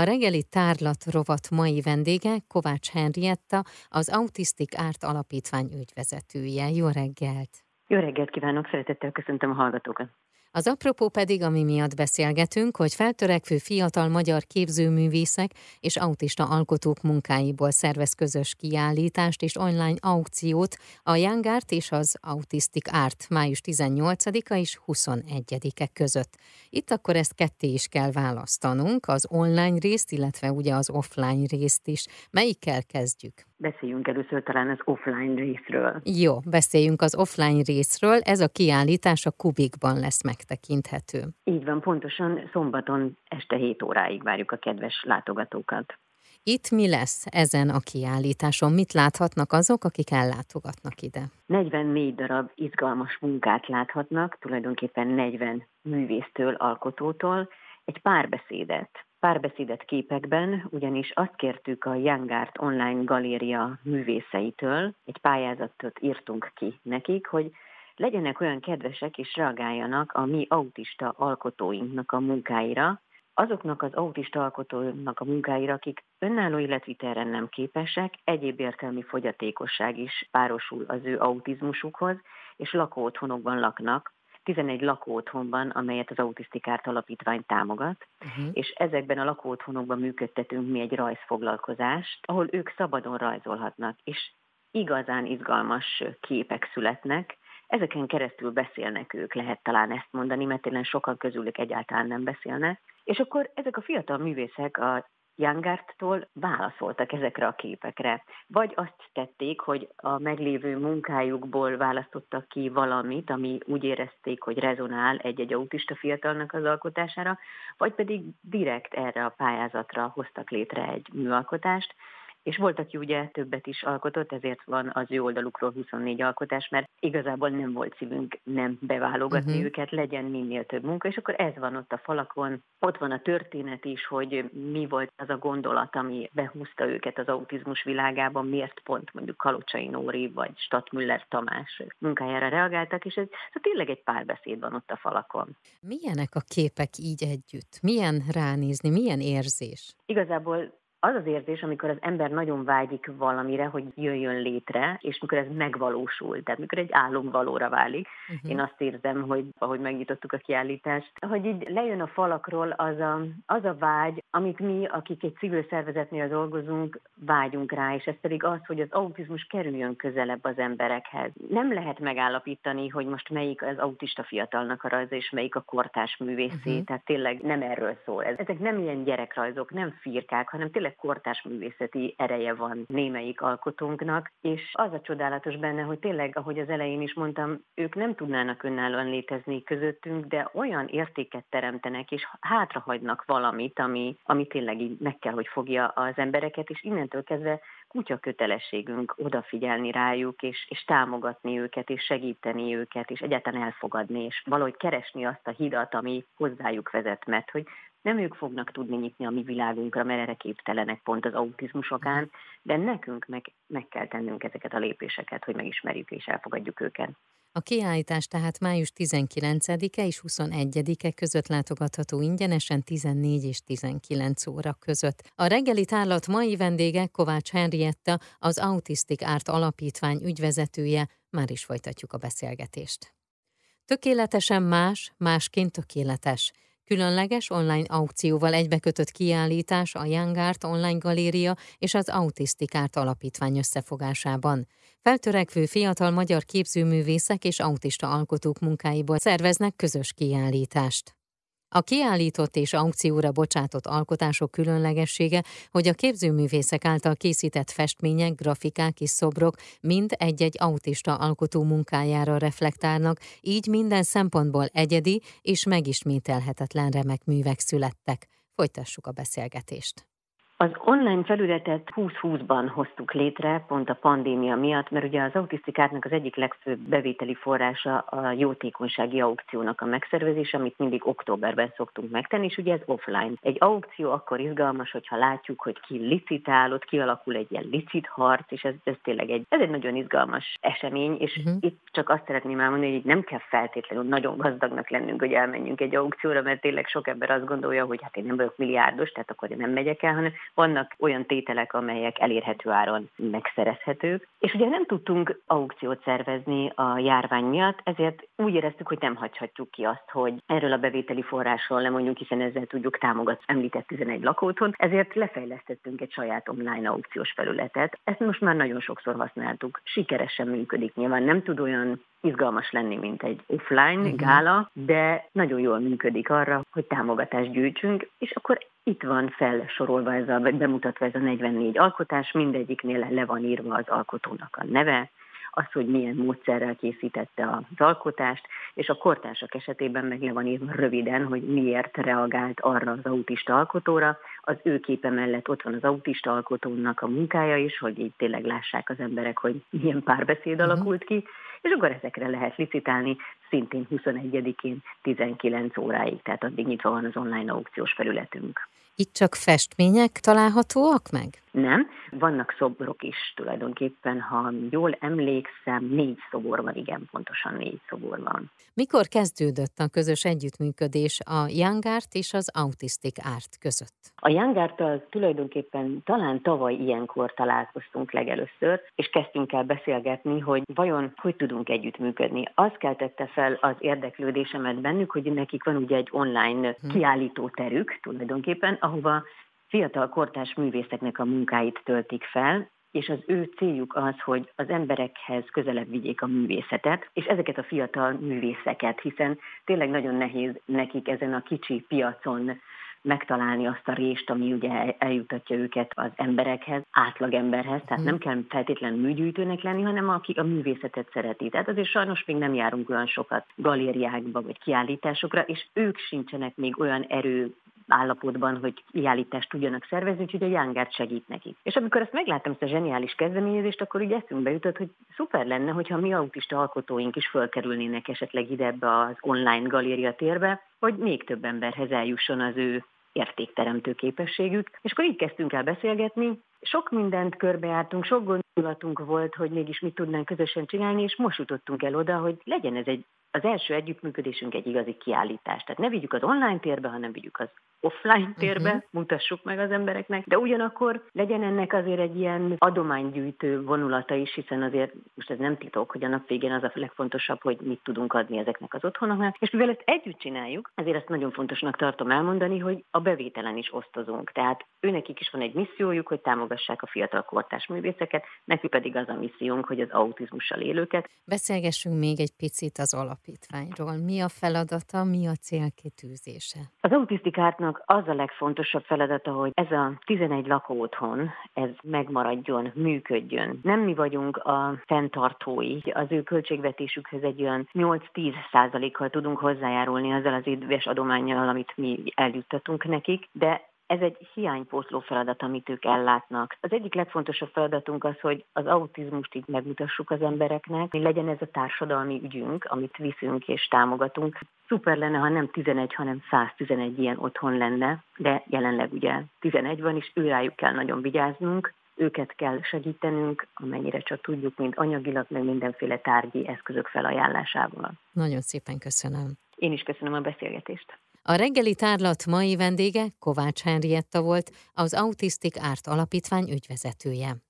A reggeli tárlat rovat mai vendége Kovács Henrietta, az Autistic Árt Alapítvány ügyvezetője. Jó reggelt! Jó reggelt kívánok, szeretettel köszöntöm a hallgatókat! Az apropó pedig, ami miatt beszélgetünk, hogy feltörekvő fiatal magyar képzőművészek és autista alkotók munkáiból szervez közös kiállítást és online aukciót a Young Art és az Autistic Art május 18-a és 21-e között. Itt akkor ezt ketté is kell választanunk, az online részt, illetve ugye az offline részt is. Melyikkel kezdjük? Beszéljünk először talán az offline részről. Jó, beszéljünk az offline részről. Ez a kiállítás a Kubikban lesz megtekinthető. Így van, pontosan szombaton este 7 óráig várjuk a kedves látogatókat. Itt mi lesz ezen a kiállításon? Mit láthatnak azok, akik ellátogatnak ide? 44 darab izgalmas munkát láthatnak, tulajdonképpen 40 művésztől, alkotótól, egy párbeszédet, párbeszédet képekben, ugyanis azt kértük a Young Art Online Galéria művészeitől, egy pályázatot írtunk ki nekik, hogy legyenek olyan kedvesek és reagáljanak a mi autista alkotóinknak a munkáira, azoknak az autista alkotónak a munkáira, akik önálló életvitelre nem képesek, egyéb értelmi fogyatékosság is párosul az ő autizmusukhoz, és lakóotthonokban laknak, 11 lakóotthonban, amelyet az Autisztikárt Alapítvány támogat, uh-huh. és ezekben a lakóotthonokban működtetünk mi egy rajzfoglalkozást, ahol ők szabadon rajzolhatnak, és igazán izgalmas képek születnek, ezeken keresztül beszélnek ők, lehet talán ezt mondani, mert tényleg sokan közülük egyáltalán nem beszélnek. És akkor ezek a fiatal művészek a Youngarttól válaszoltak ezekre a képekre. Vagy azt tették, hogy a meglévő munkájukból választottak ki valamit, ami úgy érezték, hogy rezonál egy-egy autista fiatalnak az alkotására, vagy pedig direkt erre a pályázatra hoztak létre egy műalkotást, és volt, aki ugye többet is alkotott, ezért van az ő oldalukról 24 alkotás, mert igazából nem volt szívünk nem beválogatni uh-huh. őket, legyen minél több munka, és akkor ez van ott a falakon. Ott van a történet is, hogy mi volt az a gondolat, ami behúzta őket az autizmus világában, miért pont mondjuk Kalocsai Nóri vagy Stadtmüller Tamás munkájára reagáltak, és ez, ez tényleg egy párbeszéd van ott a falakon. Milyenek a képek így együtt? Milyen ránézni, milyen érzés? Igazából az az érzés, amikor az ember nagyon vágyik valamire, hogy jöjjön létre, és mikor ez megvalósul, tehát mikor egy álom valóra válik. Uh-huh. Én azt érzem, hogy ahogy megnyitottuk a kiállítást, hogy így lejön a falakról az a, az a vágy, amit mi, akik egy civil szervezetnél dolgozunk, vágyunk rá, és ez pedig az, hogy az autizmus kerüljön közelebb az emberekhez. Nem lehet megállapítani, hogy most melyik az autista fiatalnak a rajza, és melyik a kortás művészé, uh-huh. tehát tényleg nem erről szól. Ezek nem ilyen gyerekrajzok, nem firkák, hanem tényleg kortás művészeti ereje van némelyik alkotónknak, és az a csodálatos benne, hogy tényleg, ahogy az elején is mondtam, ők nem tudnának önállóan létezni közöttünk, de olyan értéket teremtenek, és hátrahagynak valamit, ami, ami tényleg így meg kell, hogy fogja az embereket, és innentől kezdve kutya kötelességünk odafigyelni rájuk, és, és támogatni őket, és segíteni őket, és egyáltalán elfogadni, és valahogy keresni azt a hidat, ami hozzájuk vezet, mert hogy nem ők fognak tudni nyitni a mi világunkra, mert erre képtelenek pont az autizmus okán, de nekünk meg, meg kell tennünk ezeket a lépéseket, hogy megismerjük és elfogadjuk őket. A kiállítás tehát május 19-e és 21-e között látogatható ingyenesen 14 és 19 óra között. A reggeli tárlat mai vendége Kovács Henrietta, az Autistic Árt Alapítvány ügyvezetője. Már is folytatjuk a beszélgetést. Tökéletesen más, másként tökéletes. Különleges online aukcióval egybekötött kiállítás a Young Art Online Galéria és az Autistic Art Alapítvány összefogásában. Feltörekvő fiatal magyar képzőművészek és autista alkotók munkáiból szerveznek közös kiállítást. A kiállított és aukcióra bocsátott alkotások különlegessége, hogy a képzőművészek által készített festmények, grafikák és szobrok mind egy-egy autista alkotó munkájára reflektálnak, így minden szempontból egyedi és megismételhetetlen remek művek születtek. Folytassuk a beszélgetést. Az online felületet 2020-ban hoztuk létre, pont a pandémia miatt, mert ugye az autisztikárnak az egyik legfőbb bevételi forrása a jótékonysági aukciónak a megszervezése, amit mindig októberben szoktunk megtenni, és ugye ez offline. Egy aukció akkor izgalmas, hogyha látjuk, hogy ki licitál, ott kialakul egy ilyen licit harc, és ez, ez tényleg egy, ez egy nagyon izgalmas esemény, és uh-huh. itt csak azt szeretném elmondani, hogy nem kell feltétlenül nagyon gazdagnak lennünk, hogy elmenjünk egy aukcióra, mert tényleg sok ember azt gondolja, hogy hát én nem vagyok milliárdos, tehát akkor én nem megyek el, hanem vannak olyan tételek, amelyek elérhető áron megszerezhetők. És ugye nem tudtunk aukciót szervezni a járvány miatt, ezért úgy éreztük, hogy nem hagyhatjuk ki azt, hogy erről a bevételi forrásról lemondjunk, hiszen ezzel tudjuk támogatni említett 11 lakóton, ezért lefejlesztettünk egy saját online aukciós felületet. Ezt most már nagyon sokszor használtuk. Sikeresen működik nyilván. Nem tud olyan izgalmas lenni, mint egy offline uh-huh. gála, de nagyon jól működik arra, hogy támogatást gyűjtsünk, és akkor itt van felsorolva ez a, bemutatva ez a 44 alkotás, mindegyiknél le van írva az alkotónak a neve, az, hogy milyen módszerrel készítette az alkotást, és a kortársak esetében meg le van írva röviden, hogy miért reagált arra az autista alkotóra. Az ő képe mellett ott van az autista alkotónak a munkája is, hogy így tényleg lássák az emberek, hogy milyen párbeszéd uh-huh. alakult ki, és akkor ezekre lehet licitálni szintén 21-én 19 óráig, tehát addig nyitva van az online aukciós felületünk. Itt csak festmények találhatóak meg? Nem, vannak szobrok is tulajdonképpen, ha jól emlékszem, négy szobor van, igen, pontosan négy szobor van. Mikor kezdődött a közös együttműködés a Young Art és az Autistic Art között? A art tulajdonképpen talán tavaly ilyenkor találkoztunk legelőször, és kezdtünk el beszélgetni, hogy vajon hogy tudunk együttműködni. Az keltette fel az érdeklődésemet bennük, hogy nekik van ugye egy online hm. kiállító terük tulajdonképpen, ahova fiatal kortás művészeknek a munkáit töltik fel, és az ő céljuk az, hogy az emberekhez közelebb vigyék a művészetet, és ezeket a fiatal művészeket, hiszen tényleg nagyon nehéz nekik ezen a kicsi piacon megtalálni azt a rést, ami ugye eljutatja őket az emberekhez, átlagemberhez, tehát hmm. nem kell feltétlenül műgyűjtőnek lenni, hanem aki a művészetet szereti. Tehát azért sajnos még nem járunk olyan sokat galériákba vagy kiállításokra, és ők sincsenek még olyan erő állapotban, hogy kiállítást tudjanak szervezni, úgyhogy a Young segít nekik. És amikor ezt megláttam, ezt a zseniális kezdeményezést, akkor így eszünkbe jutott, hogy szuper lenne, hogyha mi autista alkotóink is fölkerülnének esetleg ide ebbe az online galéria térbe, hogy még több emberhez eljusson az ő értékteremtő képességük. És akkor így kezdtünk el beszélgetni, sok mindent körbejártunk, sok gondolatunk volt, hogy mégis mit tudnánk közösen csinálni, és most jutottunk el oda, hogy legyen ez egy, az első együttműködésünk egy igazi kiállítás. Tehát ne vigyük az online térbe, hanem vigyük az offline térbe, uh-huh. mutassuk meg az embereknek, de ugyanakkor legyen ennek azért egy ilyen adománygyűjtő vonulata is, hiszen azért most ez nem titok, hogy a nap végén az a legfontosabb, hogy mit tudunk adni ezeknek az otthonoknak, és mivel ezt együtt csináljuk, ezért ezt nagyon fontosnak tartom elmondani, hogy a bevételen is osztozunk. Tehát őnekik is van egy missziójuk, hogy támogassák a fiatal kortás művészeket, neki pedig az a missziónk, hogy az autizmussal élőket. Beszélgessünk még egy picit az alapítványról. Mi a feladata, mi a célkitűzése? Az autisztikártnak az a legfontosabb feladata, hogy ez a 11 lakóotthon, ez megmaradjon, működjön. Nem mi vagyunk a fenntartói, az ő költségvetésükhez egy olyan 8-10 százalékkal tudunk hozzájárulni azzal az éves adományjal, amit mi eljuttatunk nekik, de ez egy hiánypótló feladat, amit ők ellátnak. Az egyik legfontosabb feladatunk az, hogy az autizmust így megmutassuk az embereknek, hogy legyen ez a társadalmi ügyünk, amit viszünk és támogatunk. Szuper lenne, ha nem 11, hanem 111 ilyen otthon lenne, de jelenleg ugye 11 van, és őrájuk kell nagyon vigyáznunk, őket kell segítenünk, amennyire csak tudjuk, mint anyagilag, meg mindenféle tárgyi eszközök felajánlásával. Nagyon szépen köszönöm. Én is köszönöm a beszélgetést. A reggeli tárlat mai vendége Kovács Henrietta volt, az Autistic Árt Alapítvány ügyvezetője.